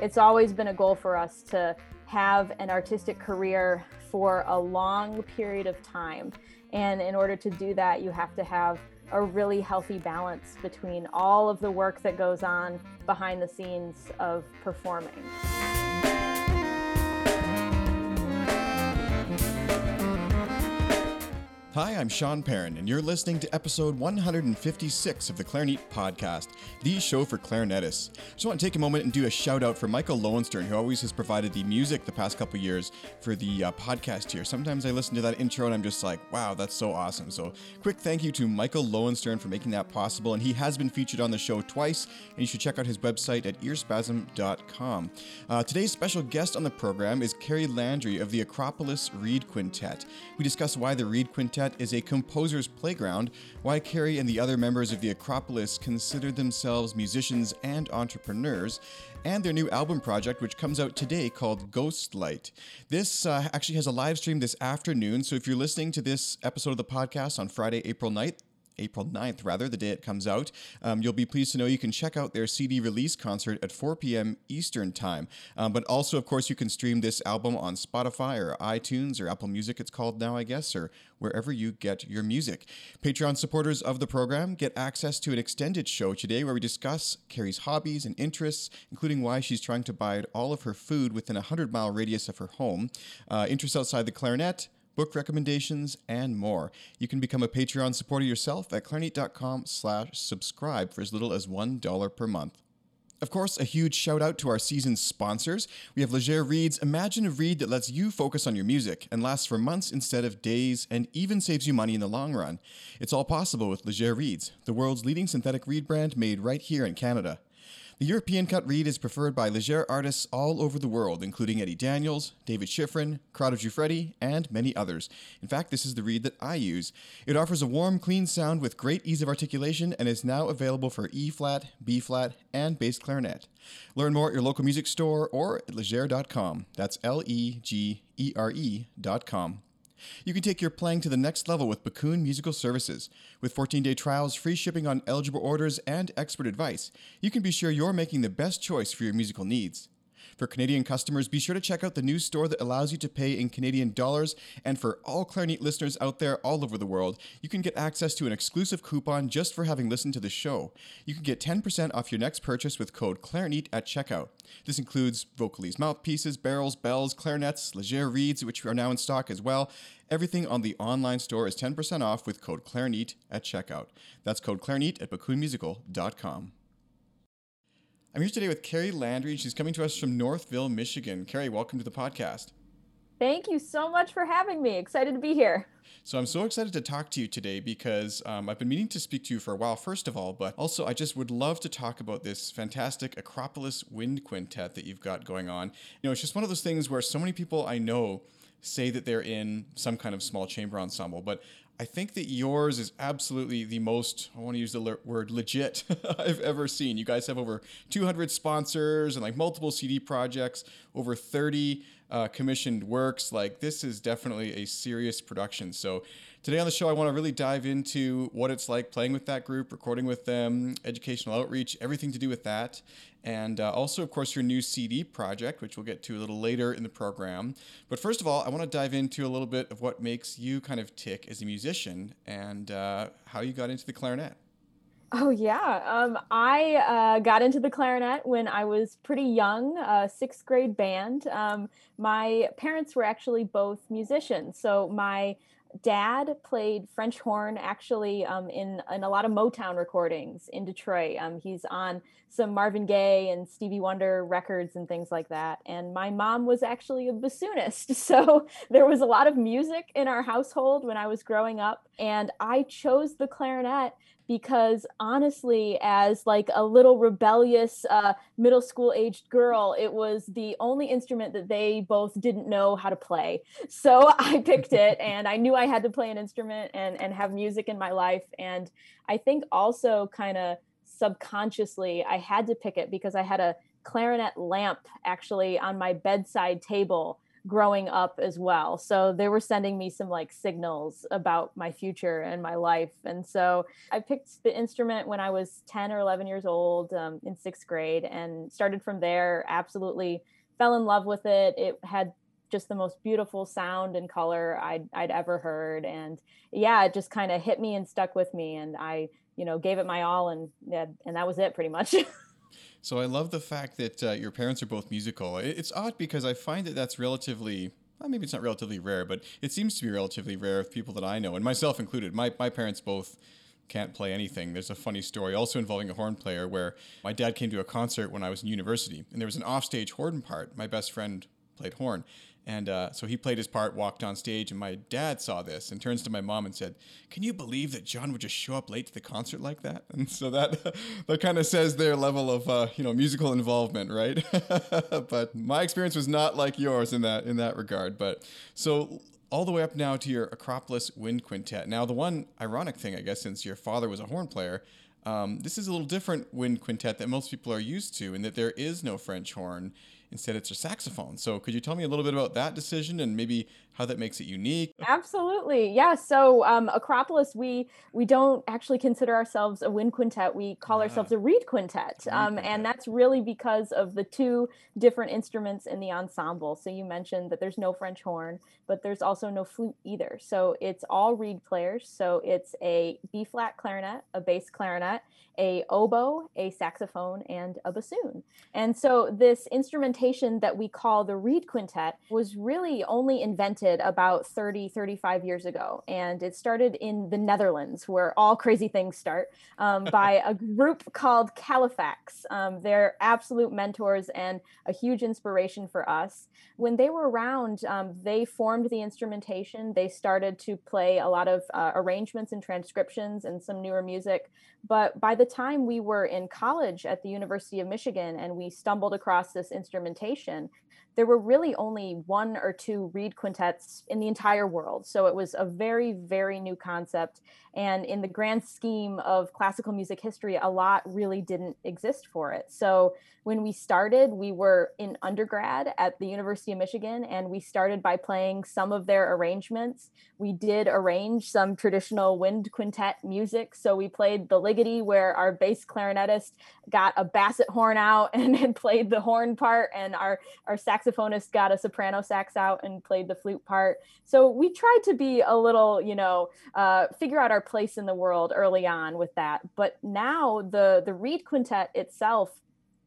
it's always been a goal for us to have an artistic career for a long period of time. And in order to do that, you have to have a really healthy balance between all of the work that goes on behind the scenes of performing. Hi, I'm Sean Perrin, and you're listening to episode 156 of the Clarinet Podcast, the show for clarinetists. Just want to take a moment and do a shout out for Michael Lowenstern, who always has provided the music the past couple years for the uh, podcast here. Sometimes I listen to that intro and I'm just like, wow, that's so awesome. So, quick thank you to Michael Lowenstern for making that possible, and he has been featured on the show twice, and you should check out his website at earspasm.com. Uh, today's special guest on the program is Kari Landry of the Acropolis Reed Quintet. We discuss why the Reed Quintet is a composer's playground, why Kari and the other members of the Acropolis consider themselves musicians and entrepreneurs, and their new album project, which comes out today called Ghost Light. This uh, actually has a live stream this afternoon, so if you're listening to this episode of the podcast on Friday, April 9th, April 9th, rather, the day it comes out. Um, you'll be pleased to know you can check out their CD release concert at 4 p.m. Eastern Time. Um, but also, of course, you can stream this album on Spotify or iTunes or Apple Music, it's called now, I guess, or wherever you get your music. Patreon supporters of the program get access to an extended show today where we discuss Kari's hobbies and interests, including why she's trying to buy all of her food within a 100 mile radius of her home, uh, interests outside the clarinet book recommendations, and more. You can become a Patreon supporter yourself at clarinet.com slash subscribe for as little as $1 per month. Of course, a huge shout out to our season's sponsors. We have Légère Reeds Imagine a reed that lets you focus on your music and lasts for months instead of days and even saves you money in the long run. It's all possible with Légère Reeds, the world's leading synthetic reed brand made right here in Canada. The European cut reed is preferred by Légère artists all over the world, including Eddie Daniels, David Schifrin, Corrado Giuffredi, and many others. In fact, this is the reed that I use. It offers a warm, clean sound with great ease of articulation and is now available for E flat, B flat, and bass clarinet. Learn more at your local music store or at legere.com. That's L E G E R E.com. You can take your playing to the next level with Backun Musical Services. With 14 day trials, free shipping on eligible orders, and expert advice, you can be sure you're making the best choice for your musical needs. For Canadian customers, be sure to check out the new store that allows you to pay in Canadian dollars. And for all Clarinet listeners out there all over the world, you can get access to an exclusive coupon just for having listened to the show. You can get 10% off your next purchase with code Clarinet at checkout. This includes Vocalise mouthpieces, barrels, bells, clarinets, Légère reeds, which are now in stock as well. Everything on the online store is 10% off with code Clarinet at checkout. That's code Clarinet at backunmusical.com. I'm here today with Kari Landry. She's coming to us from Northville, Michigan. Kari, welcome to the podcast. Thank you so much for having me. Excited to be here. So I'm so excited to talk to you today because um, I've been meaning to speak to you for a while, first of all, but also I just would love to talk about this fantastic Acropolis Wind Quintet that you've got going on. You know, it's just one of those things where so many people I know say that they're in some kind of small chamber ensemble, but I think that yours is absolutely the most, I want to use the le- word legit I've ever seen. You guys have over 200 sponsors and like multiple CD projects, over 30 uh, commissioned works. Like, this is definitely a serious production. So, today on the show, I want to really dive into what it's like playing with that group, recording with them, educational outreach, everything to do with that. And uh, also, of course, your new CD project, which we'll get to a little later in the program. But first of all, I want to dive into a little bit of what makes you kind of tick as a musician and uh, how you got into the clarinet. Oh yeah, um, I uh, got into the clarinet when I was pretty young, uh, sixth grade band. Um, my parents were actually both musicians, so my dad played French horn actually um, in in a lot of Motown recordings in Detroit. Um, he's on some Marvin Gaye and Stevie Wonder records and things like that. And my mom was actually a bassoonist, so there was a lot of music in our household when I was growing up. And I chose the clarinet because honestly as like a little rebellious uh, middle school aged girl it was the only instrument that they both didn't know how to play. So i picked it and i knew i had to play an instrument and and have music in my life and i think also kind of subconsciously i had to pick it because i had a clarinet lamp actually on my bedside table growing up as well. So they were sending me some like signals about my future and my life. And so I picked the instrument when I was 10 or 11 years old um, in sixth grade and started from there. Absolutely fell in love with it. It had just the most beautiful sound and color I'd, I'd ever heard. And yeah, it just kind of hit me and stuck with me. And I, you know, gave it my all and, and that was it pretty much. so I love the fact that uh, your parents are both musical. It's odd because I find that that's relatively well, maybe it's not relatively rare, but it seems to be relatively rare with people that I know, and myself included. My, my parents both can't play anything. There's a funny story also involving a horn player where my dad came to a concert when I was in university, and there was an offstage horn part. My best friend played horn. And uh, so he played his part, walked on stage, and my dad saw this and turns to my mom and said, "Can you believe that John would just show up late to the concert like that?" And so that that kind of says their level of uh, you know musical involvement, right? but my experience was not like yours in that in that regard. But so all the way up now to your Acropolis Wind Quintet. Now, the one ironic thing, I guess, since your father was a horn player, um, this is a little different wind quintet that most people are used to, in that there is no French horn. Instead, it's a saxophone. So, could you tell me a little bit about that decision and maybe how that makes it unique? Absolutely, yeah. So, um, Acropolis, we we don't actually consider ourselves a wind quintet. We call ah. ourselves a reed quintet, um, quintet, and that's really because of the two different instruments in the ensemble. So, you mentioned that there's no French horn, but there's also no flute either. So, it's all reed players. So, it's a B flat clarinet, a bass clarinet, a oboe, a saxophone, and a bassoon. And so this instrumentation that we call the reed quintet was really only invented about 30, 35 years ago. And it started in the Netherlands, where all crazy things start, um, by a group called Calefax. Um, they're absolute mentors and a huge inspiration for us. When they were around, um, they formed the instrumentation. They started to play a lot of uh, arrangements and transcriptions and some newer music. But by the time we were in college at the University of Michigan and we stumbled across this instrumentation, there were really only one or two reed quintets in the entire world. So it was a very, very new concept. And in the grand scheme of classical music history, a lot really didn't exist for it. So when we started, we were in undergrad at the University of Michigan, and we started by playing some of their arrangements. We did arrange some traditional wind quintet music. So we played the Ligeti, where our bass clarinetist got a basset horn out and, and played the horn part, and our, our saxophonist got a soprano sax out and played the flute part. So we tried to be a little, you know, uh, figure out our place in the world early on with that. But now the the reed quintet itself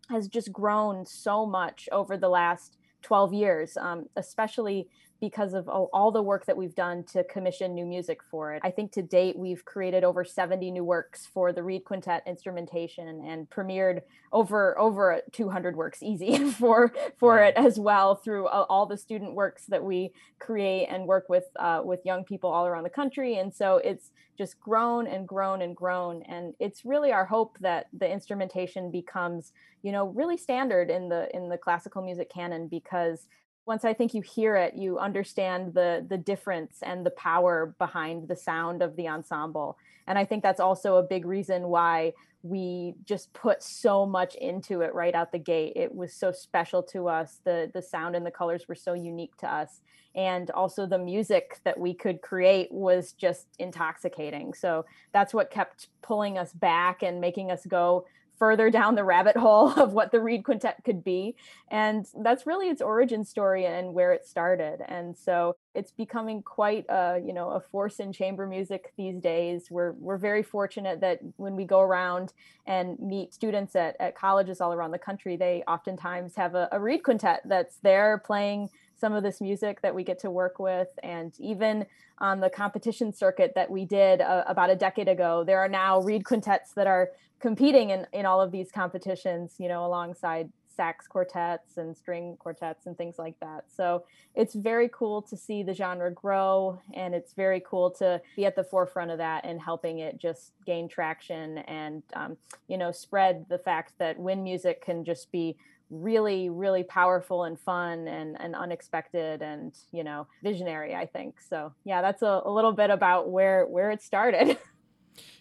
has just grown so much over the last 12 years, um, especially because of all the work that we've done to commission new music for it. I think to date we've created over 70 new works for the Reed Quintet instrumentation and premiered over over 200 works easy for for it as well through all the student works that we create and work with uh, with young people all around the country. And so it's just grown and grown and grown and it's really our hope that the instrumentation becomes you know really standard in the in the classical music canon because once I think you hear it, you understand the the difference and the power behind the sound of the ensemble. And I think that's also a big reason why we just put so much into it right out the gate. It was so special to us. The the sound and the colors were so unique to us. And also the music that we could create was just intoxicating. So that's what kept pulling us back and making us go further down the rabbit hole of what the Reed Quintet could be. And that's really its origin story and where it started. And so it's becoming quite a, you know, a force in chamber music these days. We're we're very fortunate that when we go around and meet students at, at colleges all around the country, they oftentimes have a, a Reed Quintet that's there playing some of this music that we get to work with and even on the competition circuit that we did uh, about a decade ago there are now reed quintets that are competing in, in all of these competitions, you know, alongside sax quartets and string quartets and things like that. So it's very cool to see the genre grow and it's very cool to be at the forefront of that and helping it just gain traction and, um, you know, spread the fact that wind music can just be really really powerful and fun and, and unexpected and you know visionary i think so yeah that's a, a little bit about where where it started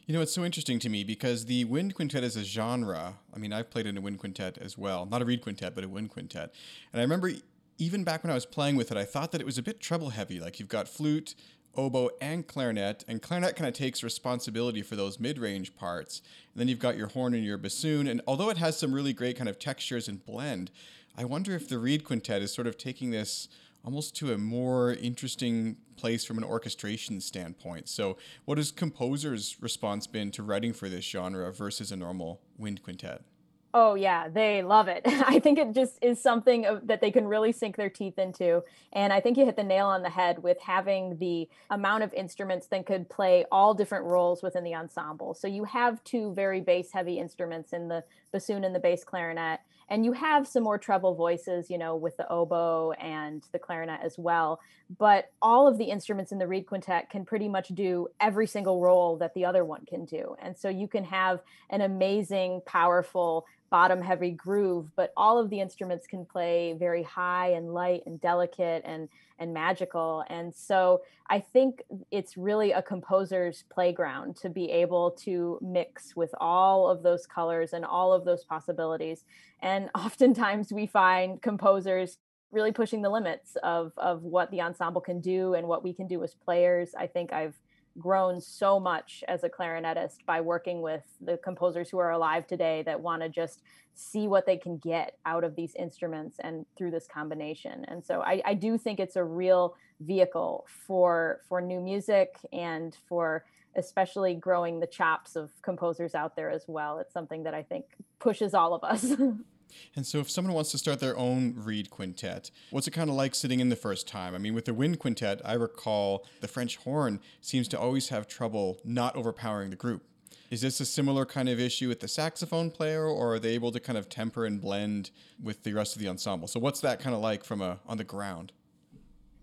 You know, it's so interesting to me because the wind quintet is a genre. I mean, I've played in a wind quintet as well, not a reed quintet, but a wind quintet. And I remember even back when I was playing with it, I thought that it was a bit treble heavy. Like you've got flute, oboe, and clarinet, and clarinet kind of takes responsibility for those mid range parts. And then you've got your horn and your bassoon. And although it has some really great kind of textures and blend, I wonder if the Reed Quintet is sort of taking this almost to a more interesting place from an orchestration standpoint. So, what has composers' response been to writing for this genre versus a normal wind quintet? Oh yeah, they love it. I think it just is something that they can really sink their teeth into. And I think you hit the nail on the head with having the amount of instruments that could play all different roles within the ensemble. So you have two very bass heavy instruments in the bassoon and the bass clarinet and you have some more treble voices you know with the oboe and the clarinet as well but all of the instruments in the reed quintet can pretty much do every single role that the other one can do and so you can have an amazing powerful bottom heavy groove but all of the instruments can play very high and light and delicate and and magical. And so i think it's really a composer's playground to be able to mix with all of those colors and all of those possibilities. And oftentimes we find composers really pushing the limits of of what the ensemble can do and what we can do as players. I think i've grown so much as a clarinetist by working with the composers who are alive today that want to just see what they can get out of these instruments and through this combination. And so I, I do think it's a real vehicle for for new music and for especially growing the chops of composers out there as well. It's something that i think pushes all of us And so, if someone wants to start their own reed quintet, what's it kind of like sitting in the first time? I mean, with the wind quintet, I recall the French horn seems to always have trouble not overpowering the group. Is this a similar kind of issue with the saxophone player, or are they able to kind of temper and blend with the rest of the ensemble? So, what's that kind of like from a on the ground?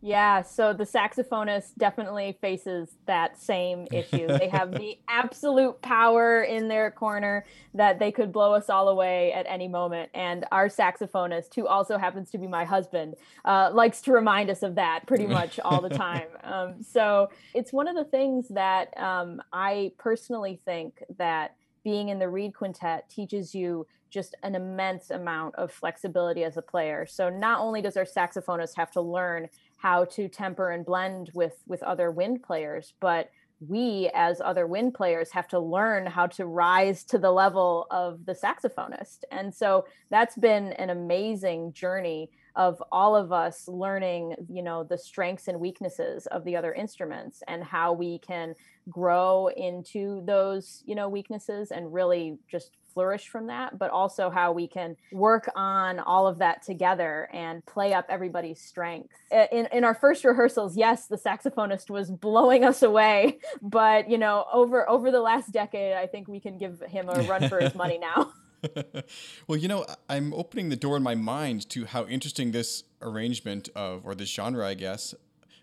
Yeah, so the saxophonist definitely faces that same issue. they have the absolute power in their corner that they could blow us all away at any moment. And our saxophonist, who also happens to be my husband, uh, likes to remind us of that pretty much all the time. Um, so it's one of the things that um, I personally think that being in the reed quintet teaches you just an immense amount of flexibility as a player. So not only does our saxophonist have to learn how to temper and blend with with other wind players but we as other wind players have to learn how to rise to the level of the saxophonist. And so that's been an amazing journey of all of us learning you know the strengths and weaknesses of the other instruments and how we can grow into those you know weaknesses and really just flourish from that but also how we can work on all of that together and play up everybody's strengths. In, in our first rehearsals yes the saxophonist was blowing us away but you know over over the last decade i think we can give him a run for his money now well, you know, I'm opening the door in my mind to how interesting this arrangement of, or this genre, I guess,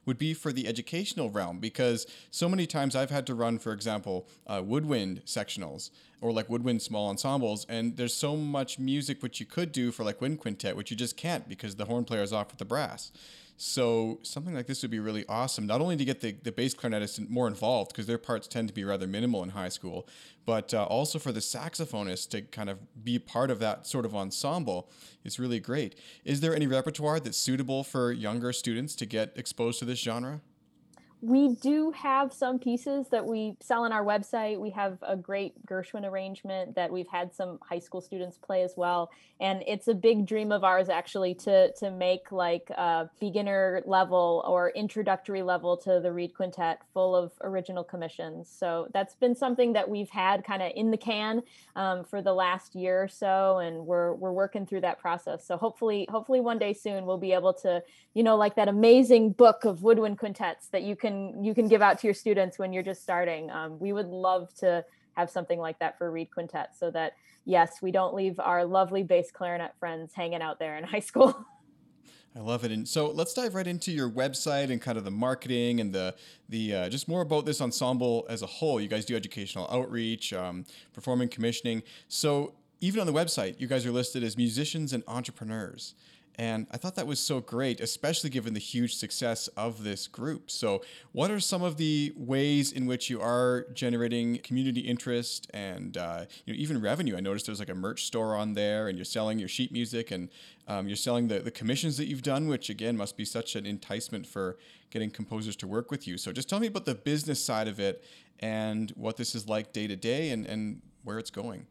would be for the educational realm because so many times I've had to run, for example, uh, woodwind sectionals or like woodwind small ensembles, and there's so much music which you could do for like wind quintet, which you just can't because the horn player is off with the brass. So something like this would be really awesome, not only to get the, the bass clarinetists more involved, because their parts tend to be rather minimal in high school, but uh, also for the saxophonist to kind of be part of that sort of ensemble. It's really great. Is there any repertoire that's suitable for younger students to get exposed to this genre? We do have some pieces that we sell on our website. We have a great Gershwin arrangement that we've had some high school students play as well, and it's a big dream of ours actually to to make like a beginner level or introductory level to the Reed Quintet full of original commissions. So that's been something that we've had kind of in the can um, for the last year or so, and we're we're working through that process. So hopefully hopefully one day soon we'll be able to you know like that amazing book of woodwind quintets that you can can you can give out to your students when you're just starting. Um, we would love to have something like that for Reed Quintet, so that yes, we don't leave our lovely bass clarinet friends hanging out there in high school. I love it. And so let's dive right into your website and kind of the marketing and the the uh, just more about this ensemble as a whole. You guys do educational outreach, um, performing commissioning. So even on the website, you guys are listed as musicians and entrepreneurs. And I thought that was so great, especially given the huge success of this group. So, what are some of the ways in which you are generating community interest and uh, you know, even revenue? I noticed there's like a merch store on there, and you're selling your sheet music and um, you're selling the, the commissions that you've done, which again must be such an enticement for getting composers to work with you. So, just tell me about the business side of it and what this is like day to day and, and where it's going.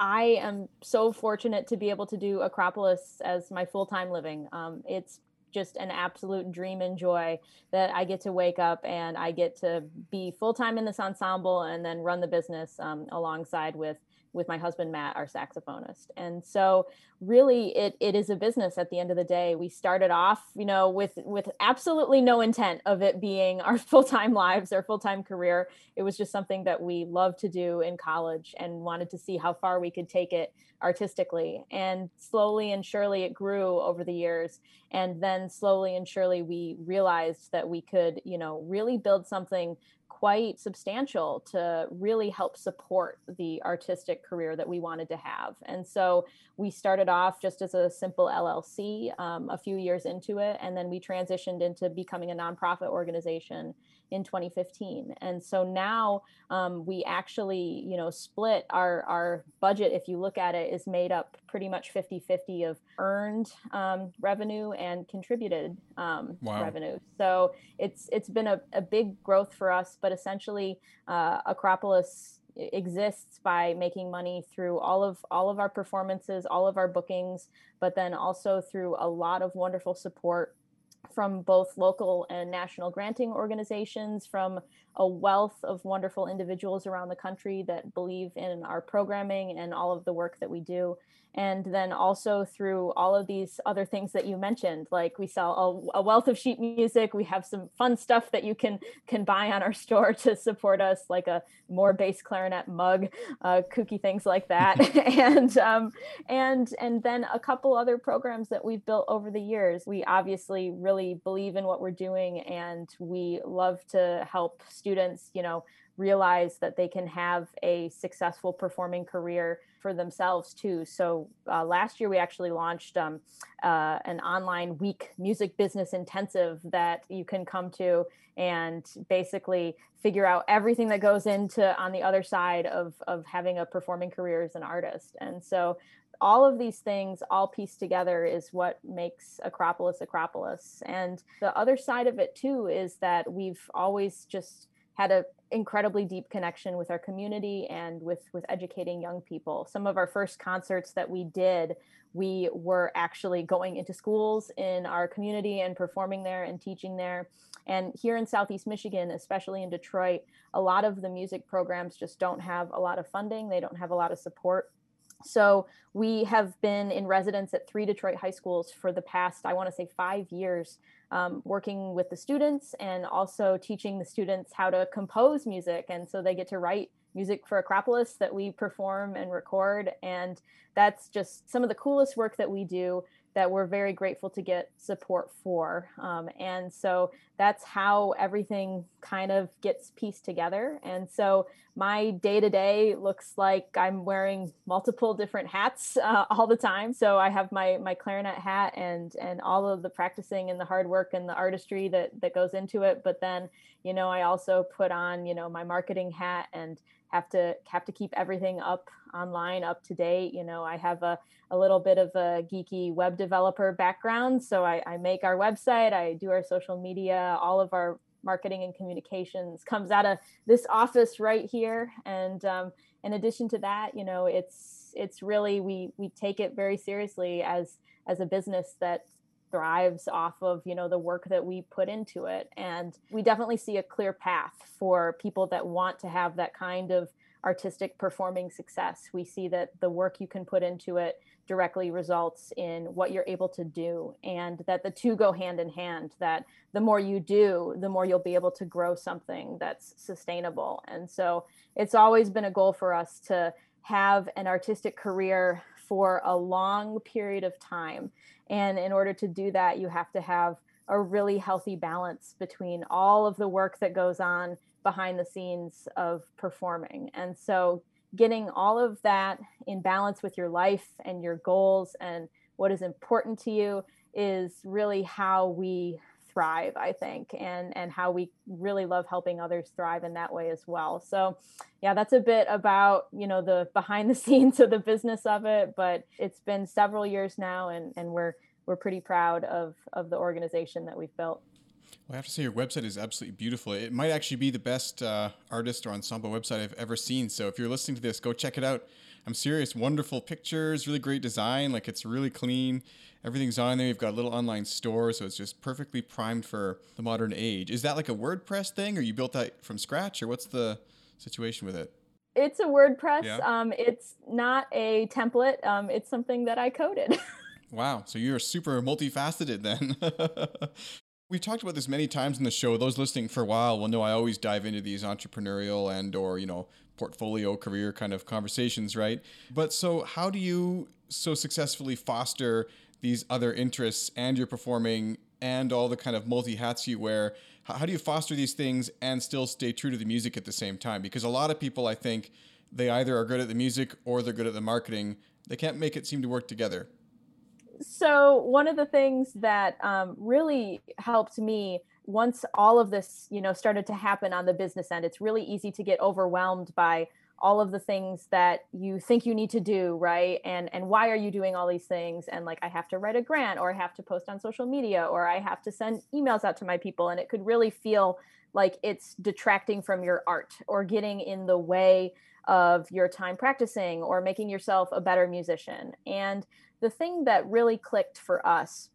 I am so fortunate to be able to do Acropolis as my full time living. Um, it's just an absolute dream and joy that I get to wake up and I get to be full time in this ensemble and then run the business um, alongside with with my husband Matt, our saxophonist. And so really it it is a business at the end of the day. We started off, you know, with with absolutely no intent of it being our full-time lives, our full-time career. It was just something that we loved to do in college and wanted to see how far we could take it artistically. And slowly and surely it grew over the years. And then slowly and surely we realized that we could, you know, really build something quite substantial to really help support the artistic career that we wanted to have. And so we started off just as a simple LLC um, a few years into it, and then we transitioned into becoming a nonprofit organization in 2015 and so now um, we actually you know split our our budget if you look at it is made up pretty much 50 50 of earned um, revenue and contributed um, wow. revenue so it's it's been a, a big growth for us but essentially uh, acropolis exists by making money through all of all of our performances all of our bookings but then also through a lot of wonderful support from both local and national granting organizations, from a wealth of wonderful individuals around the country that believe in our programming and all of the work that we do. And then also through all of these other things that you mentioned like we sell a, a, wealth of sheet music we have some fun stuff that you can can buy on our store to support us like a more bass clarinet mug uh, kooky things like that. And um, and and then a couple other programs that we've built over the years. We obviously really believe in what we're doing and we love to help students you know realize that they can have a successful performing career for themselves too. So uh, last year we actually launched um, uh, an online week music business intensive that you can come to and basically figure out everything that goes into on the other side of of having a performing career as an artist. And so all of these things all pieced together is what makes acropolis acropolis. And the other side of it too is that we've always just had an incredibly deep connection with our community and with with educating young people. Some of our first concerts that we did we were actually going into schools in our community and performing there and teaching there. And here in southeast michigan especially in detroit a lot of the music programs just don't have a lot of funding. They don't have a lot of support so we have been in residence at three Detroit high schools for the past, I want to say, five years, um, working with the students and also teaching the students how to compose music. And so they get to write music for Acropolis that we perform and record. And that's just some of the coolest work that we do that we're very grateful to get support for. Um, and so that's how everything kind of gets pieced together. And so my day to day looks like I'm wearing multiple different hats uh, all the time. So I have my my clarinet hat and and all of the practicing and the hard work and the artistry that that goes into it. But then you know I also put on you know my marketing hat and have to have to keep everything up online up to date you know i have a, a little bit of a geeky web developer background so I, I make our website i do our social media all of our marketing and communications comes out of this office right here and um, in addition to that you know it's it's really we we take it very seriously as as a business that thrives off of you know the work that we put into it. And we definitely see a clear path for people that want to have that kind of artistic performing success. We see that the work you can put into it directly results in what you're able to do and that the two go hand in hand that the more you do the more you'll be able to grow something that's sustainable. And so it's always been a goal for us to have an artistic career for a long period of time. And in order to do that, you have to have a really healthy balance between all of the work that goes on behind the scenes of performing. And so, getting all of that in balance with your life and your goals and what is important to you is really how we thrive i think and and how we really love helping others thrive in that way as well so yeah that's a bit about you know the behind the scenes of the business of it but it's been several years now and and we're we're pretty proud of of the organization that we've built well, I have to say your website is absolutely beautiful. It might actually be the best uh, artist or ensemble website I've ever seen. So if you're listening to this, go check it out. I'm serious. Wonderful pictures, really great design. Like it's really clean. Everything's on there. You've got a little online store, so it's just perfectly primed for the modern age. Is that like a WordPress thing, or you built that from scratch, or what's the situation with it? It's a WordPress. Yeah. Um, it's not a template. Um, it's something that I coded. wow. So you're super multifaceted then. We've talked about this many times in the show. Those listening for a while will know I always dive into these entrepreneurial and or, you know, portfolio career kind of conversations, right? But so how do you so successfully foster these other interests and you're performing and all the kind of multi hats you wear? How do you foster these things and still stay true to the music at the same time? Because a lot of people, I think, they either are good at the music or they're good at the marketing. They can't make it seem to work together so one of the things that um, really helped me once all of this you know started to happen on the business end it's really easy to get overwhelmed by all of the things that you think you need to do right? And and why are you doing all these things? And like i have to write a grant or i have to post on social media or i have to send emails out to my people. And it could really feel like it's detracting from your art or getting in the way of your time practicing or making yourself a better musician. And the thing that really clicked for us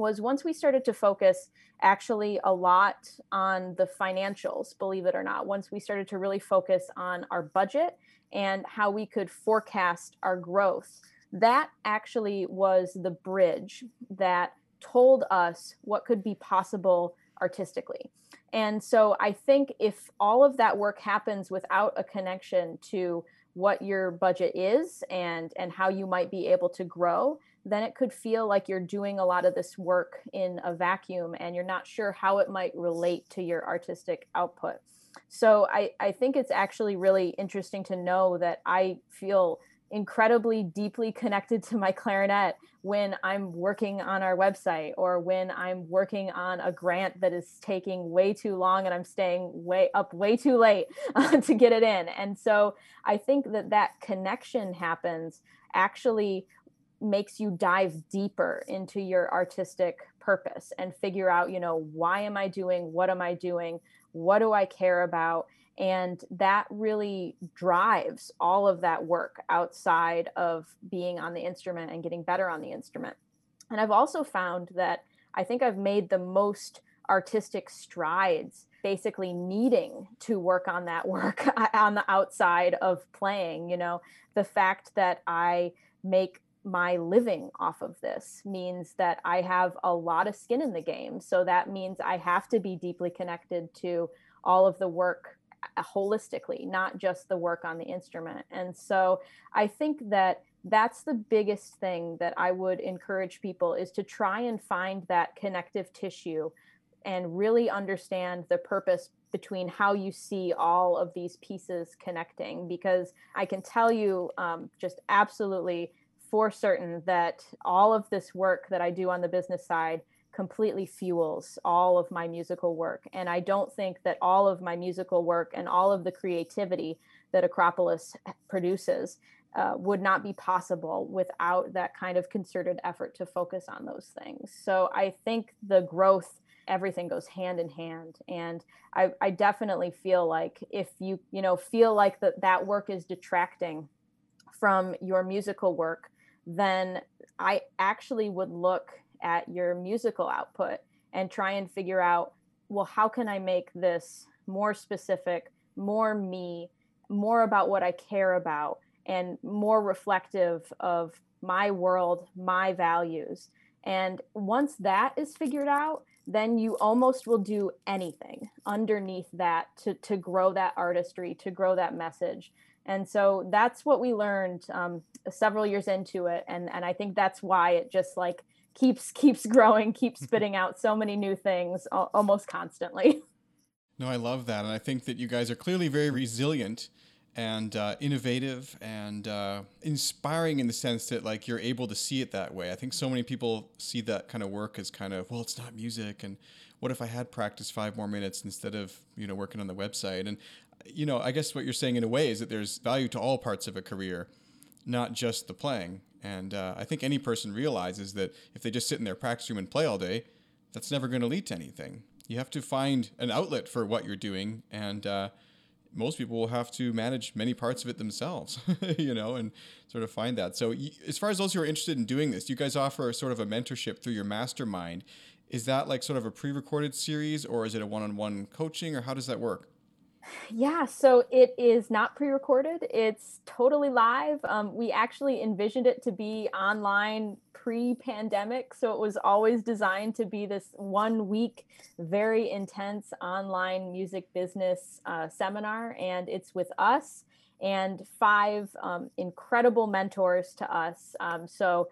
was once we started to focus actually a lot on the financials, believe it or not, once we started to really focus on our budget and how we could forecast our growth, that actually was the bridge that told us what could be possible artistically. And so I think if all of that work happens without a connection to what your budget is and and how you might be able to grow then it could feel like you're doing a lot of this work in a vacuum and you're not sure how it might relate to your artistic output so i i think it's actually really interesting to know that i feel incredibly deeply connected to my clarinet when I'm working on our website or when I'm working on a grant that is taking way too long and I'm staying way up way too late uh, to get it in. And so I think that that connection happens actually makes you dive deeper into your artistic purpose and figure out, you know, why am I doing? What am I doing? What do I care about? and that really drives all of that work outside of being on the instrument and getting better on the instrument and i've also found that i think i've made the most artistic strides basically needing to work on that work on the outside of playing you know the fact that i make my living off of this means that I have a lot of skin in the game. So that means I have to be deeply connected to all of the work holistically, not just the work on the instrument. And so I think that that's the biggest thing that I would encourage people is to try and find that connective tissue and really understand the purpose between how you see all of these pieces connecting because i can tell you um, just absolutely for certain that all of this work that i do on the business side completely fuels all of my musical work. And I don't think that all of my musical work and all of the creativity that Acropolis produces uh, would not be possible without that kind of concerted effort to focus on those things. So I think the growth everything goes hand in hand and I, I definitely feel like if you you know feel like that that work is detracting from your musical work then i actually would look at your musical output and try and figure out well how can i make this more specific more me more about what i care about and more reflective of my world my values. And once that is figured out then you almost will do anything underneath that to, to grow that artistry to grow that message and so that's what we learned um, several years into it and, and i think that's why it just like keeps keeps growing, keeps spitting out so many new things almost constantly. No, I love that, and I think that you guys are clearly very resilient and uh, innovative and uh, inspiring in the sense that like you're able to see it that way. I think so many people see that kind of work as kind of well, it's not music, and what if I had practiced five more minutes instead of you know working on the website? And you know, I guess what you're saying in a way is that there's value to all parts of a career, not just the playing. And uh, I think any person realizes that if they just sit in their practice room and play all day, that's never going to lead to anything. You have to find an outlet for what you're doing, and uh, most people will have to manage many parts of it themselves, you know, and sort of find that. So, as far as those who are interested in doing this, you guys offer sort of a mentorship through your mastermind. Is that like sort of a pre recorded series, or is it a one on one coaching, or how does that work? Yeah, so it is not pre recorded, it's totally live. Um, we actually envisioned it to be online pre pandemic. So it was always designed to be this one week, very intense online music business uh, seminar. And it's with us and five um, incredible mentors to us. Um, so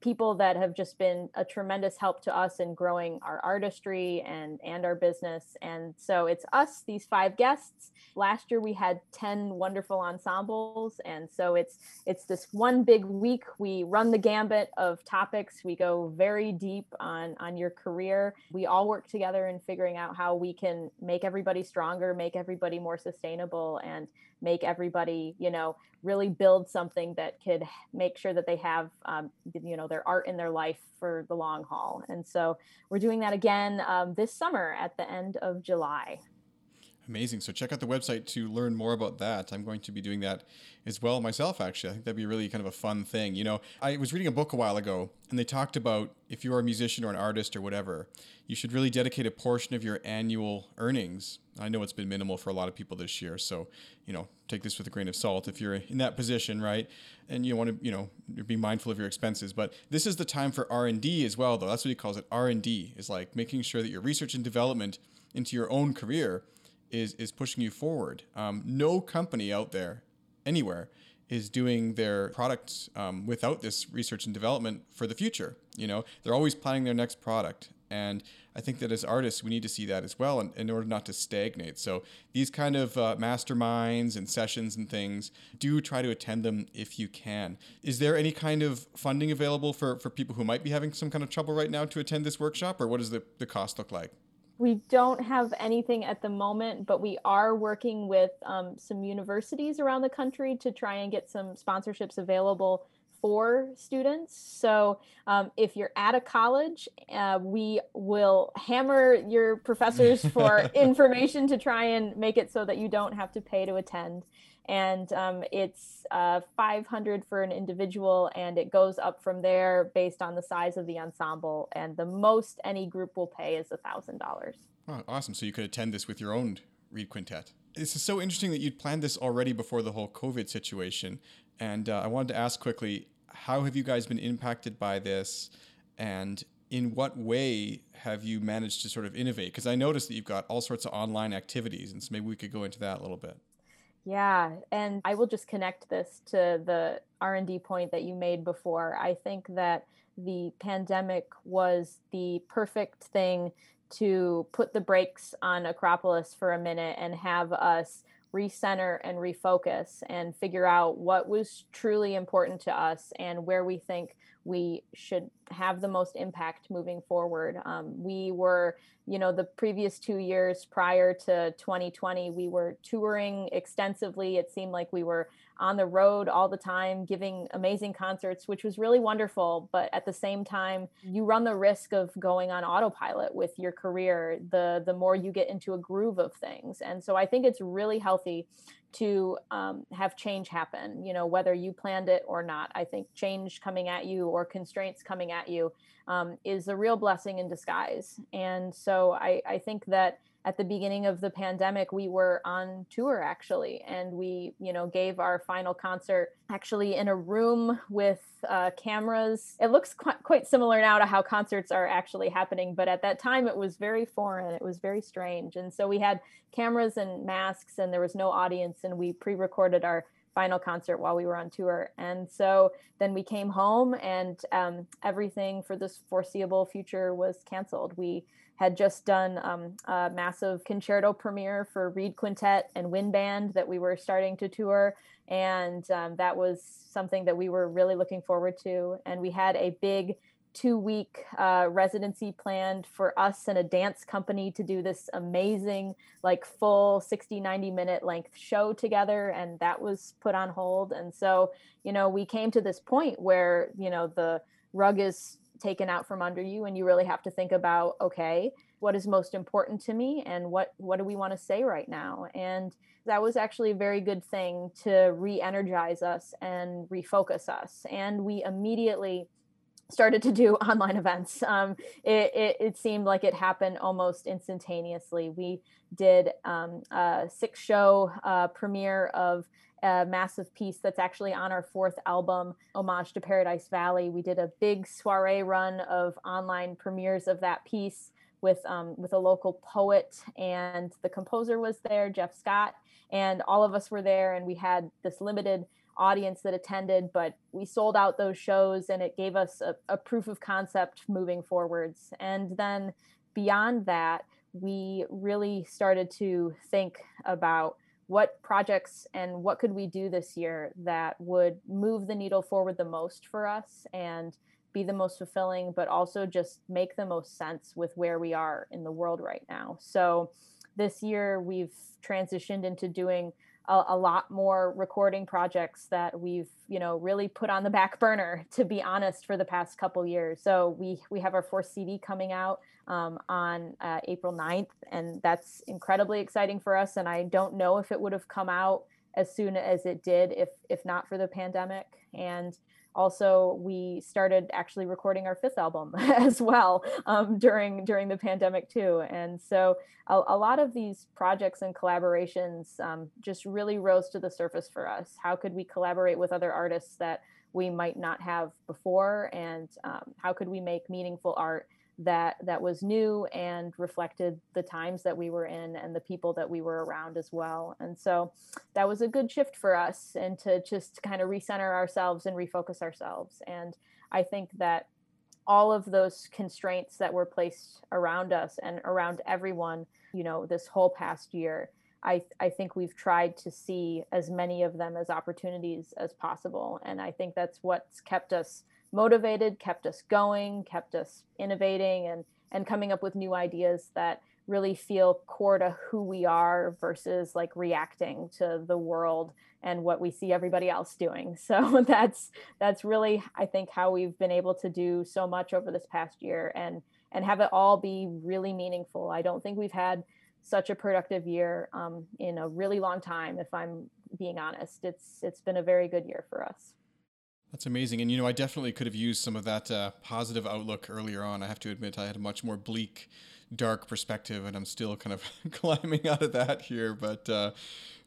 people that have just been a tremendous help to us in growing our artistry and and our business. And so it's us these five guests. Last year we had 10 wonderful ensembles. And so it's it's this one big week. We run the gambit of topics. We go very deep on on your career. We all work together in figuring out how we can make everybody stronger make everybody more sustainable and make everybody you know really build something that could make sure that they have um, you know their art in their life for the long haul. And so we're doing that again um, this summer at the end of july Amazing. So check out the website to learn more about that. I'm going to be doing that as well myself, actually. I think that'd be really kind of a fun thing. You know, I was reading a book a while ago and they talked about if you are a musician or an artist or whatever, you should really dedicate a portion of your annual earnings. I know it's been minimal for a lot of people this year. So, you know, take this with a grain of salt if you're in that position, right? And you want to, you know, be mindful of your expenses. But this is the time for R&D as well, though. That's what he calls it. R&D is like making sure that your research and development into your own career – is is pushing you forward. Um, no company out there, anywhere, is doing their products um, without this research and development for the future. You know, they're always planning their next product, and I think that as artists, we need to see that as well, in, in order not to stagnate. So these kind of uh, masterminds and sessions and things, do try to attend them if you can. Is there any kind of funding available for for people who might be having some kind of trouble right now to attend this workshop, or what does the, the cost look like? We don't have anything at the moment, but we are working with um, some universities around the country to try and get some sponsorships available for students. So um, if you're at a college, uh, we will hammer your professors for information to try and make it so that you don't have to pay to attend and um, it's uh, 500 for an individual and it goes up from there based on the size of the ensemble. And the most any group will pay is a thousand dollars. Oh, awesome. So you could attend this with your own reed quintet. This is so interesting that you'd planned this already before the whole covid situation. And uh, i wanted to ask quickly how have you guys been impacted by this? And in what way have you managed to sort of innovate? Because i noticed that you've got all sorts of online activities and so maybe we could go into that a little bit yeah, and I will just connect this to the R&D point that you made before. I think that the pandemic was the perfect thing to put the brakes on Acropolis for a minute and have us recenter and refocus and figure out what was truly important to us and where we think we should have the most impact moving forward. Um, we were, you know, the previous two years prior to 2020, we were touring extensively. It seemed like we were on the road all the time, giving amazing concerts, which was really wonderful. But at the same time, you run the risk of going on autopilot with your career the the more you get into a groove of things. And so I think it's really healthy to um, have change happen you know whether you planned it or not i think change coming at you or constraints coming at you um, is a real blessing in disguise and so I, I think that at the beginning of the pandemic we were on tour actually and we you know gave our final concert actually in a room with uh, cameras it looks qu- quite similar now to how concerts are actually happening but at that time it was very foreign it was very strange and so we had cameras and masks and there was no audience and we pre-recorded our final concert while we were on tour. And so then we came home and um, everything for this foreseeable future was canceled. We had just done um, a massive concerto premiere for Reed Quintet and Wind Band that we were starting to tour. And um, that was something that we were really looking forward to. And we had a big two week uh, residency planned for us and a dance company to do this amazing like full 60 90 minute length show together and that was put on hold and so you know we came to this point where you know the rug is taken out from under you and you really have to think about okay what is most important to me and what what do we want to say right now and that was actually a very good thing to re-energize us and refocus us and we immediately started to do online events. Um, it, it, it, seemed like it happened almost instantaneously. We did um, a six show uh, premiere of a massive piece that's actually on our fourth album, Homage to Paradise Valley. We did a big soiree run of online premieres of that piece with um, with a local poet, and the composer was there, Jeff Scott, and all of us were there, and we had this limited audience that attended, but we sold out those shows and it gave us a, a proof of concept moving forwards. And then beyond that, we really started to think about what projects and what could we do this year that would move the needle forward the most for us and be the most fulfilling but also just make the most sense with where we are in the world right now. So this year we've transitioned into doing a, a, lot more recording projects that we've you know really put on the back burner to be honest for the past couple years. So we we have our fourth cd coming out um, on uh, april 9th and that's incredibly exciting for us and i don't know if it would have come out as soon as it did if if not for the pandemic. And also we started actually recording our fifth album as well um, during during the pandemic too. And so a, a lot of these projects and collaborations um, just really rose to the surface for us. How could we collaborate with other artists that we might not have before? And um, how could we make meaningful art that that was new and reflected the times that we were in and the people that we were around as well. And so that was a good shift for us and to just kind of recenter ourselves and refocus ourselves. And i think that all of those constraints that were placed around us and around everyone you know this whole past year I, I think we've tried to see as many of them as opportunities as possible. And i think that's what's kept us motivated, kept us going, kept us innovating and and coming up with new ideas that really feel core to who we are versus like reacting to the world and what we see everybody else doing. So that's that's really I think how we've been able to do so much over this past year and and have it all be really meaningful. I don't think we've had such a productive year um, in a really long time. If I'm being honest, it's it's been a very good year for us. That's amazing. And, you know, I definitely could have used some of that uh, positive outlook earlier on. I have to admit, I had a much more bleak, dark perspective, and I'm still kind of climbing out of that here. But uh,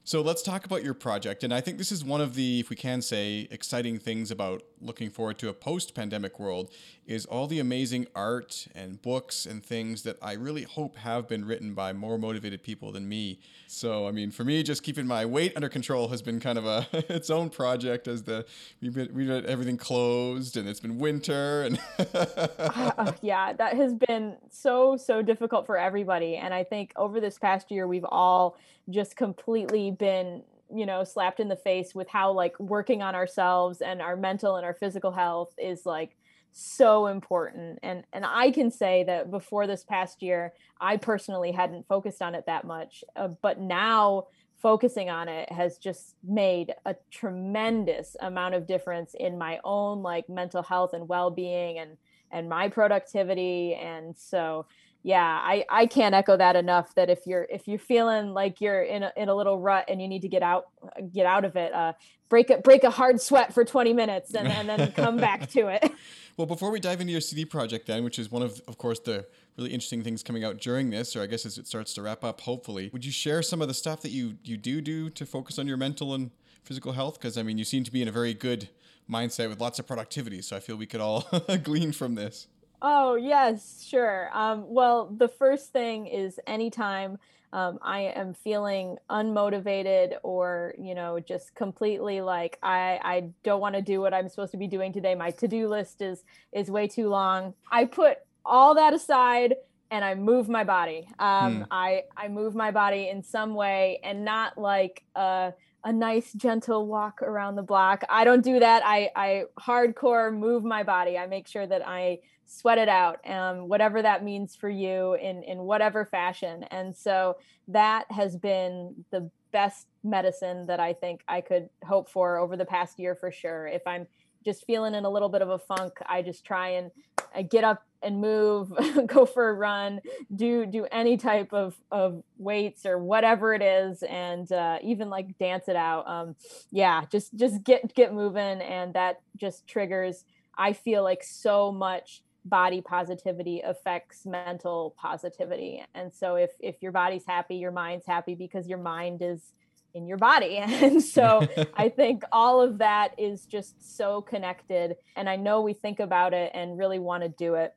so let's talk about your project. And I think this is one of the, if we can say, exciting things about looking forward to a post pandemic world is all the amazing art and books and things that I really hope have been written by more motivated people than me. So, I mean, for me, just keeping my weight under control has been kind of a its own project as the we've been, we've had everything closed and it's been winter and uh, yeah, that has been so so difficult for everybody. And I think over this past year, we've all just completely been you know slapped in the face with how like working on ourselves and our mental and our physical health is like so important and and I can say that before this past year I personally hadn't focused on it that much uh, but now focusing on it has just made a tremendous amount of difference in my own like mental health and well-being and and my productivity and so yeah i i can't echo that enough that if you're if you're feeling like you're in a, in a little rut and you need to get out get out of it uh break a break a hard sweat for 20 minutes and, and then come back to it well before we dive into your cd project then which is one of of course the really interesting things coming out during this or i guess as it starts to wrap up hopefully would you share some of the stuff that you you do do to focus on your mental and physical health because i mean you seem to be in a very good mindset with lots of productivity so i feel we could all glean from this Oh, yes, sure. Um, well, the first thing is anytime um, I am feeling unmotivated or, you know, just completely like I, I don't want to do what I'm supposed to be doing today. My to-do list is is way too long. I put all that aside and I move my body. Um, hmm. I I move my body in some way, and not like a a nice gentle walk around the block. I don't do that. I I hardcore move my body. I make sure that I sweat it out, um, whatever that means for you in in whatever fashion. And so that has been the best medicine that I think I could hope for over the past year for sure. If I'm just feeling in a little bit of a funk, I just try and I get up and move, go for a run, do do any type of of weights or whatever it is, and uh, even like dance it out. Um, yeah, just just get get moving, and that just triggers. I feel like so much body positivity affects mental positivity and so if if your body's happy your mind's happy because your mind is in your body. And so I think all of that is just so connected. And I know we think about it and really want to do it.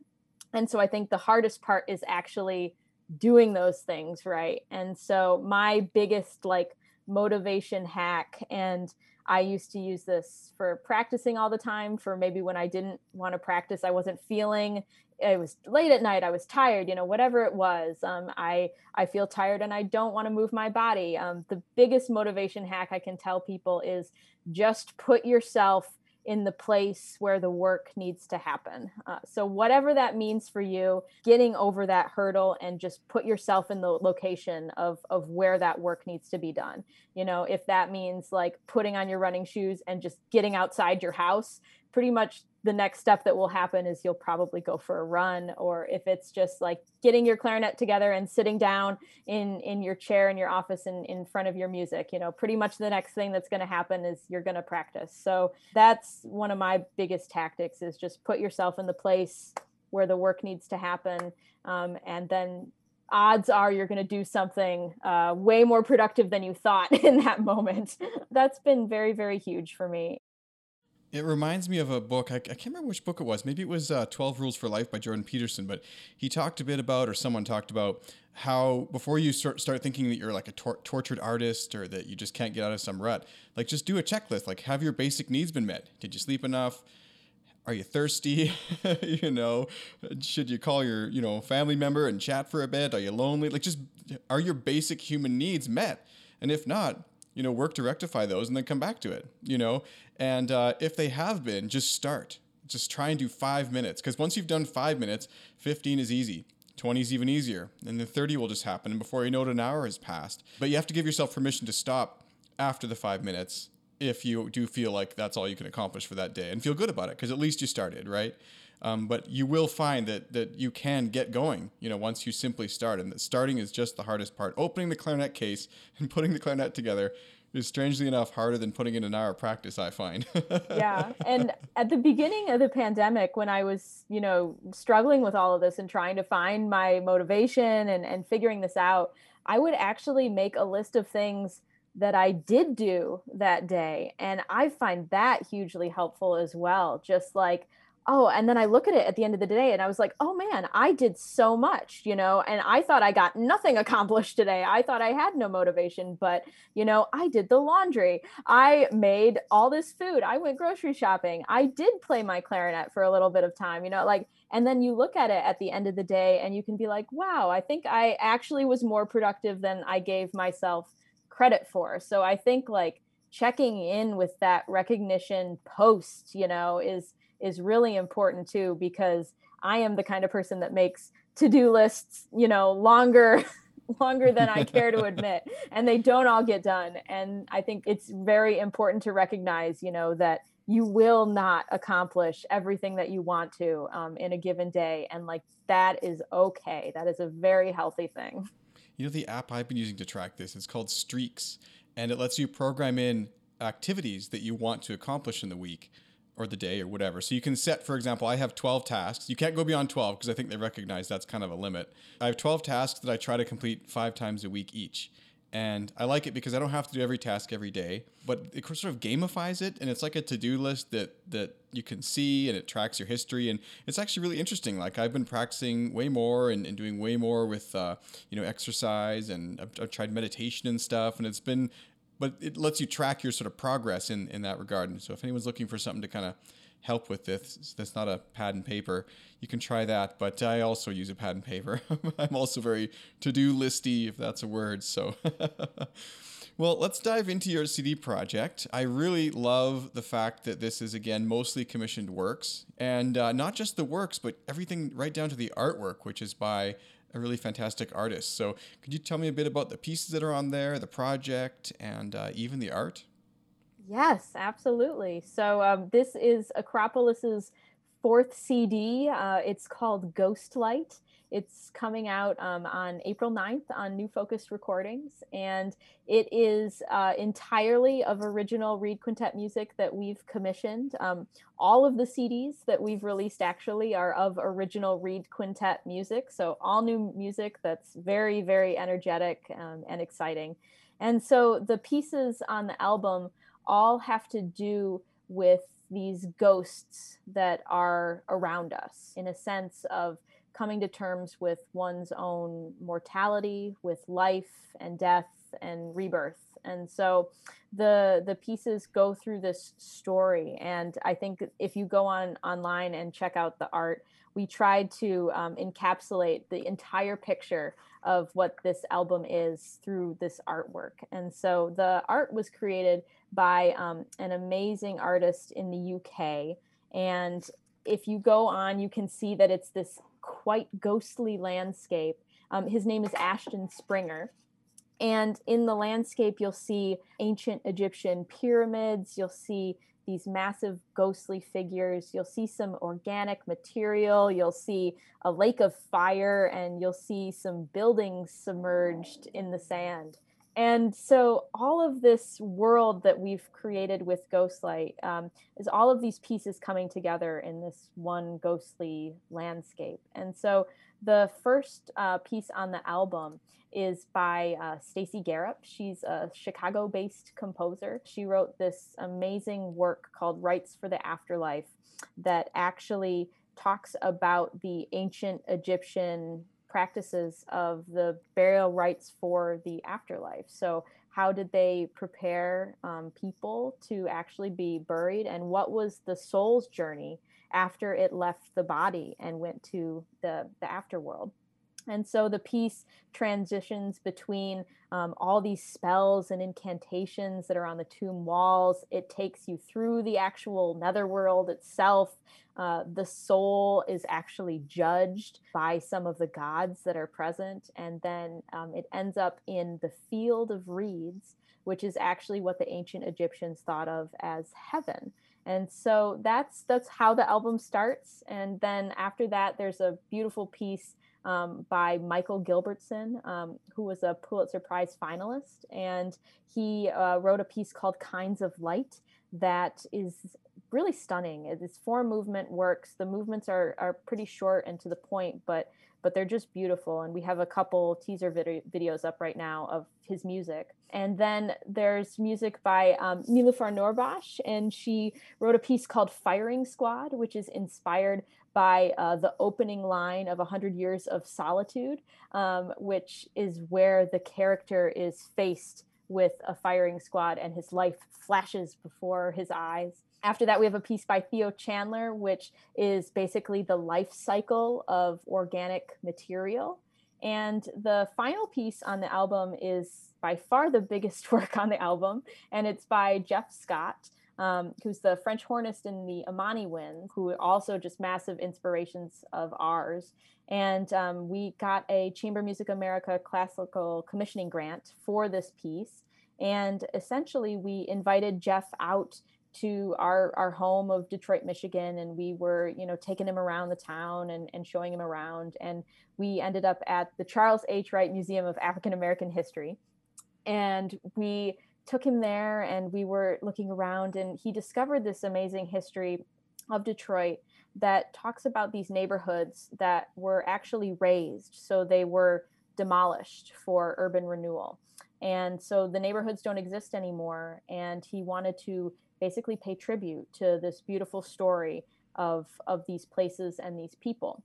And so I think the hardest part is actually doing those things, right? And so my biggest like motivation hack and I used to use this for practicing all the time for maybe when I didn't want to practice I wasn't feeling it was late at night i was tired you know whatever it was um, i i feel tired and i don't want to move my body. Um, the biggest motivation hack i can tell people is just put yourself in the place where the work needs to happen. Uh, so whatever that means for you getting over that hurdle and just put yourself in the location of of where that work needs to be done. You know if that means like putting on your running shoes and just getting outside your house pretty much the next step that will happen is you'll probably go for a run or if it's just like getting your clarinet together and sitting down in in your chair in your office and in front of your music you know pretty much the next thing that's going to happen is you're going to practice. So that's one of my biggest tactics is just put yourself in the place where the work needs to happen um, and then odds are you're going to do something uh, way more productive than you thought in that moment. That's been very very huge for me it reminds me of a book. I, I, can't remember which book it was. Maybe it was uh, 12 Rules for Life by Jordan Peterson. But he talked a bit about, or someone talked about, how before you start, start thinking that you're like a tor- tortured artist or that you just can't get out of some rut, like just do a checklist. Like, have your basic needs been met? Did you sleep enough? Are you thirsty? you know, should you call your, you know, family member and chat for a bit? Are you lonely? Like, just are your basic human needs met? And if not, you know, work to rectify those and then come back to it, you know? And uh, if they have been, just start. Just try and do five minutes. Because once you've done five minutes, 15 is easy. 20 is even easier. And then 30 will just happen. And before you know it, an hour has passed. But you have to give yourself permission to stop after the five minutes if you do feel like that's all you can accomplish for that day and feel good about it because at least you started, right? Um, but you will find that that you can get going, you know, once you simply start, and that starting is just the hardest part. Opening the clarinet case and putting the clarinet together is strangely enough harder than putting in an hour of practice. I find. yeah, and at the beginning of the pandemic, when I was, you know, struggling with all of this and trying to find my motivation and and figuring this out, I would actually make a list of things that I did do that day. And I find that hugely helpful as well. Just like, oh and then i look at it at the end of the day and i was like oh man i did so much you know and i thought i got nothing accomplished today. I thought i had no motivation but you know i did the laundry. I made all this food. I went grocery shopping. I did play my clarinet for a little bit of time you know like and then you look at it at the end of the day and you can be like wow i think i actually was more productive than i gave myself credit for. So i think like checking in with that recognition post you know is is really important too because I am the kind of person that makes to-do lists, you know, longer longer than I care to admit and they don't all get done and I think it's very important to recognize, you know, that you will not accomplish everything that you want to um, in a given day and like that is okay. That is a very healthy thing. You know the app I've been using to track this, it's called Streaks and it lets you program in activities that you want to accomplish in the week or the day or whatever. So you can set, for example, I have 12 tasks. You can't go beyond 12 because I think they recognize that's kind of a limit. I have 12 tasks that I try to complete five times a week each. And I like it because I don't have to do every task every day, but it sort of gamifies it, and it's like a to-do list that that you can see, and it tracks your history, and it's actually really interesting. Like I've been practicing way more and, and doing way more with uh, you know exercise, and I've, I've tried meditation and stuff, and it's been but it lets you track your sort of progress in, in that regard. And so if anyone's looking for something to kind of help with this. That's not a pad and paper. You can try that, but I also use a pad and paper. I'm also very to do listy, if that's a word. So. Well, let's dive into your CD project. I really love the fact that this is, again, mostly commissioned works. And uh, not just the works, but everything right down to the artwork, which is by a really fantastic artist. So, could you tell me a bit about the pieces that are on there, the project, and uh, even the art? Yes, absolutely. So, um, this is Acropolis's fourth CD. Uh, it's called Ghost Light. It's coming out um, on April 9th on New Focus Recordings, and it is uh, entirely of original Reed Quintet music that we've commissioned. Um, all of the CDs that we've released actually are of original Reed Quintet music, so all new music that's very, very energetic um, and exciting. And so the pieces on the album all have to do with these ghosts that are around us in a sense of coming to terms with one's own mortality, with life and death and rebirth. And so the the pieces go through this story. And I think if you go on online and check out the art, we tried to um, encapsulate the entire picture of what this album is through this artwork. And so the art was created by um, an amazing artist in the UK. And if you go on, you can see that it's this quite ghostly landscape. Um, his name is Ashton Springer. And in the landscape, you'll see ancient Egyptian pyramids, you'll see these massive ghostly figures, you'll see some organic material, you'll see a lake of fire, and you'll see some buildings submerged in the sand. And so, all of this world that we've created with Ghostlight um, is all of these pieces coming together in this one ghostly landscape. And so, the first uh, piece on the album is by uh, Stacy Garrop. She's a Chicago based composer. She wrote this amazing work called Rites for the Afterlife that actually talks about the ancient Egyptian practices of the burial rites for the afterlife. So, how did they prepare um, people to actually be buried, and what was the soul's journey after it left the body and went to the, the afterworld? And so the piece transitions between um, all these spells and incantations that are on the tomb walls. It takes you through the actual netherworld itself. Uh, the soul is actually judged by some of the gods that are present. And then um, it ends up in the field of reeds, which is actually what the ancient Egyptians thought of as heaven and so that's that's how the album starts and then after that there's a beautiful piece um, by Michael Gilbertson, um, who was a Pulitzer Prize finalist. And he uh, wrote a piece called Kinds of Light that is really stunning. It's four movement works. The movements are, are pretty short and to the point, but but they're just beautiful. And we have a couple teaser vid- videos up right now of his music. And then there's music by um, Nourbakhsh, and she wrote a piece called Firing Squad, which is inspired by uh, the opening line of 100 Years of Solitude, um, which is where the character is faced with a firing squad and his life flashes before his eyes. After that, we have a piece by Theo Chandler, which is basically the life cycle of organic material. And the final piece on the album is by far the biggest work on the album, and it's by Jeff Scott um, who's the French hornist in the Imani Winds, who are also just massive inspirations of ours. And um, we got a Chamber Music America classical commissioning grant for this piece. And essentially, we invited Jeff out to our, our home of Detroit, Michigan, and we were, you know, taking him around the town and, and showing him around. And we ended up at the Charles H. Wright Museum of African American History. And we took him there and we were looking around and he discovered this amazing history of Detroit that talks about these neighborhoods that were actually razed. So they were demolished for urban renewal. And so the neighborhoods don't exist anymore. And he wanted to basically pay tribute to this beautiful story of, of these places and these people.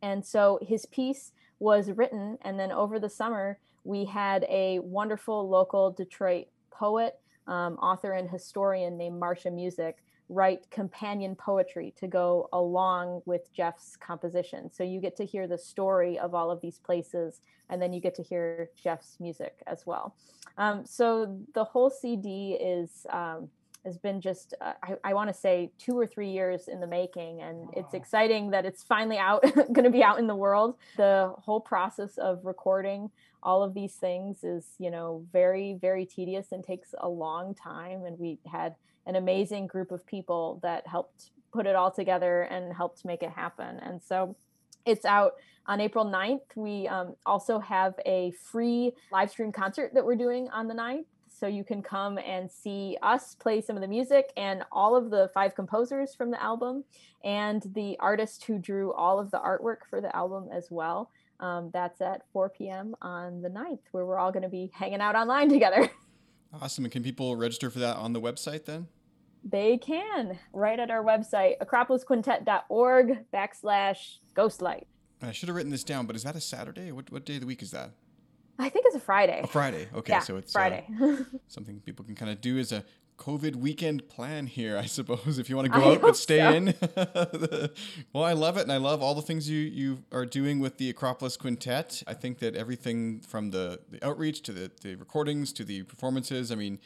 And so his piece was written. And then over the summer, we had a wonderful local Detroit poet, um, author, and historian named Marcia Music write companion poetry to go along with Jeff's composition. So you get to hear the story of all of these places, and then you get to hear Jeff's music as well. Um, so the whole CD is um, has been just uh, I, I want to say two or three years in the making, and it's exciting that it's finally out, going to be out in the world. The whole process of recording all of these things is you know very very tedious and takes a long time, and we had an amazing group of people that helped put it all together and helped make it happen. And so it's out on April 9th. We um, also have a free live stream concert that we're doing on the 9th. So you can come and see us play some of the music and all of the five composers from the album and the artist who drew all of the artwork for the album as well. Um, that's at 4 p.m. on the 9th, where we're all going to be hanging out online together. Awesome. And can people register for that on the website then? They can right at our website, acropolisquintet.org backslash ghostlight. I should have written this down, but is that a Saturday? What, what day of the week is that? I think it's a Friday. A Friday. Okay. Yeah, so it's uh, Friday. Uh, something people can kind of do as a COVID weekend plan here, I suppose, if you want to go I out but stay so. in. well, I love it, and I love all the things you you are doing with the Acropolis Quintet. I think that everything from the, the outreach to the, the recordings to the performances, I mean,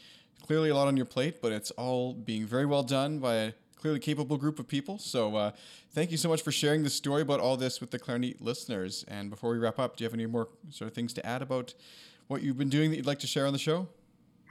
clearly a lot on your plate, but it's all being very well done by clearly capable group of people. So uh, thank you so much for sharing the story about all this with the Clarinet listeners. And before we wrap up, do you have any more sort of things to add about what you've been doing that you'd like to share on the show?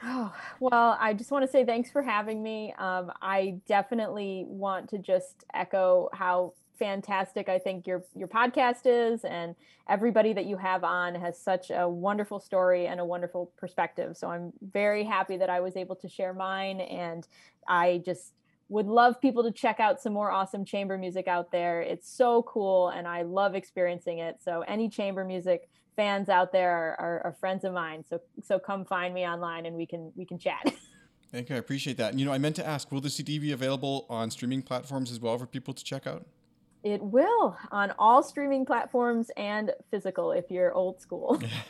Oh, well, I just want to say thanks for having me. Um, I definitely want to just echo how fantastic I think your your podcast is and everybody that you have on has such a wonderful story and a wonderful perspective. So I'm very happy that I was able to share mine and I just would love people to check out some more awesome chamber music out there. It's so cool and I love experiencing it. So any chamber music fans out there are, are, are friends of mine. So so come find me online and we can we can chat. Thank you. I appreciate that. And you know, I meant to ask, will the CD be available on streaming platforms as well for people to check out? It will on all streaming platforms and physical if you're old school.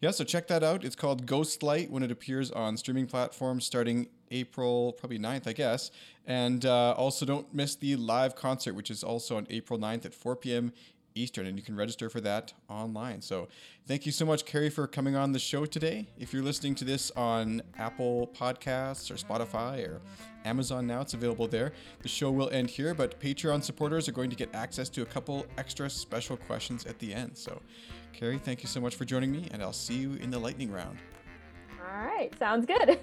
yeah, so check that out. It's called Ghostlight when it appears on streaming platforms starting April, probably 9th, I guess. And uh, also don't miss the live concert, which is also on April 9th at 4 p.m. Eastern, and you can register for that online. So, thank you so much, Kari, for coming on the show today. If you're listening to this on Apple Podcasts or Spotify or Amazon now, it's available there. The show will end here, but Patreon supporters are going to get access to a couple extra special questions at the end. So, Kari, thank you so much for joining me, and I'll see you in the lightning round. All right, sounds good.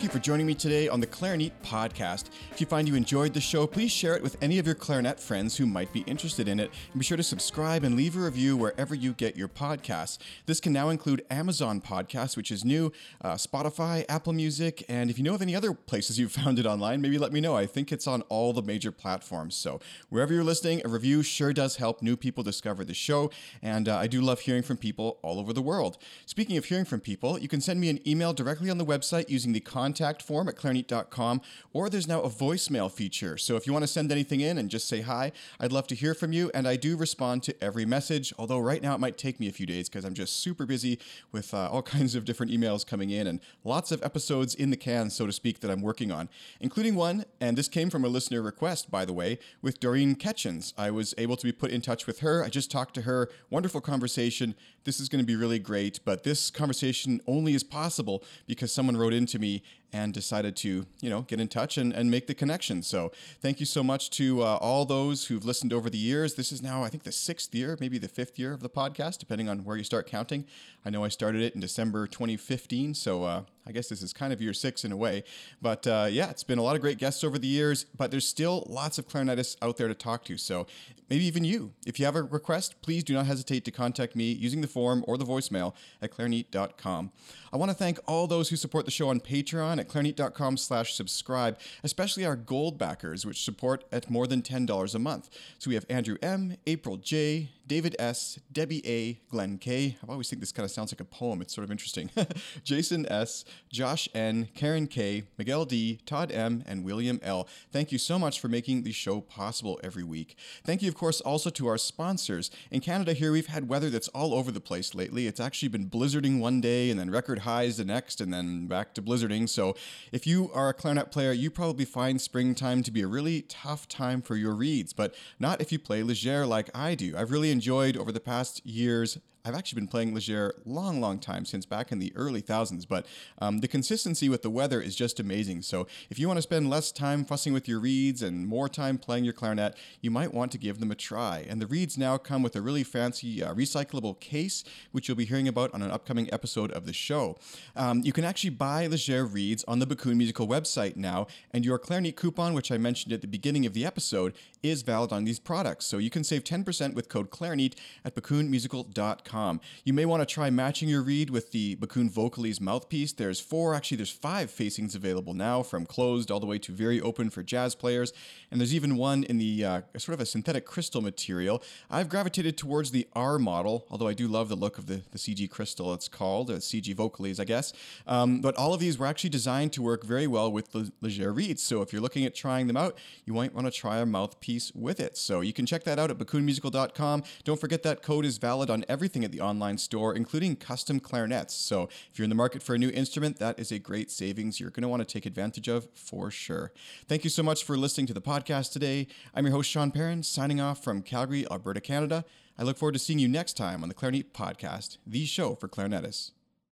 Thank you for joining me today on the Clarinet podcast. If you find you enjoyed the show, please share it with any of your clarinet friends who might be interested in it. And be sure to subscribe and leave a review wherever you get your podcasts. This can now include Amazon Podcasts, which is new, uh, Spotify, Apple Music, and if you know of any other places you've found it online, maybe let me know. I think it's on all the major platforms. So wherever you're listening, a review sure does help new people discover the show. And uh, I do love hearing from people all over the world. Speaking of hearing from people, you can send me an email directly on the website using the contact form at clarinet.com, or there's now a voicemail feature. So if you want to send anything in and just say hi, I'd love to hear from you, and I do respond to every message, although right now it might take me a few days because I'm just super busy with uh, all kinds of different emails coming in and lots of episodes in the can, so to speak, that I'm working on, including one, and this came from a listener request, by the way, with Doreen Ketchens. I was able to be put in touch with her. I just talked to her. Wonderful conversation. This is going to be really great, but this conversation only is possible because someone wrote into me and decided to, you know, get in touch and, and make the connection. So thank you so much to uh, all those who've listened over the years. This is now, I think, the sixth year, maybe the fifth year of the podcast, depending on where you start counting. I know I started it in December 2015, so uh, I guess this is kind of year six in a way. But uh, yeah, it's been a lot of great guests over the years, but there's still lots of clarinetists out there to talk to. So maybe even you. If you have a request, please do not hesitate to contact me using the form or the voicemail at clarinet.com. I want to thank all those who support the show on Patreon at clarinet.com slash subscribe, especially our gold backers, which support at more than $10 a month. So we have Andrew M., April J., David S., Debbie A., Glenn K. I always think this kind of sounds like a poem. It's sort of interesting. Jason S., Josh N., Karen K., Miguel D., Todd M., and William L. Thank you so much for making the show possible every week. Thank you, of course, also to our sponsors. In Canada, here we've had weather that's all over the place lately. It's actually been blizzarding one day and then record highs the next, and then back to blizzarding. So if you are a clarinet player, you probably find springtime to be a really tough time for your reeds, but not if you play Légère like I do. I've really enjoyed over the past years I've actually been playing Légère long, long time since back in the early thousands, but um, the consistency with the weather is just amazing. So if you want to spend less time fussing with your reeds and more time playing your clarinet, you might want to give them a try. And the reeds now come with a really fancy uh, recyclable case, which you'll be hearing about on an upcoming episode of the show. Um, you can actually buy Légère reeds on the Backun Musical website now, and your Clarinet coupon, which I mentioned at the beginning of the episode, is valid on these products. So you can save 10% with code Clarinet at backunmusical.com. You may want to try matching your reed with the Backun Vocalise mouthpiece. There's four, actually, there's five facings available now, from closed all the way to very open for jazz players. And there's even one in the uh, sort of a synthetic crystal material. I've gravitated towards the R model, although I do love the look of the, the CG crystal, it's called, uh, CG Vocalise, I guess. Um, but all of these were actually designed to work very well with the Légère reeds. So if you're looking at trying them out, you might want to try a mouthpiece with it. So you can check that out at backunmusical.com. Don't forget that code is valid on everything at the online store, including custom clarinets. So if you're in the market for a new instrument, that is a great savings you're going to want to take advantage of for sure. Thank you so much for listening to the podcast today. I'm your host, Sean Perrin, signing off from Calgary, Alberta, Canada. I look forward to seeing you next time on the Clarinet Podcast, the show for clarinetists.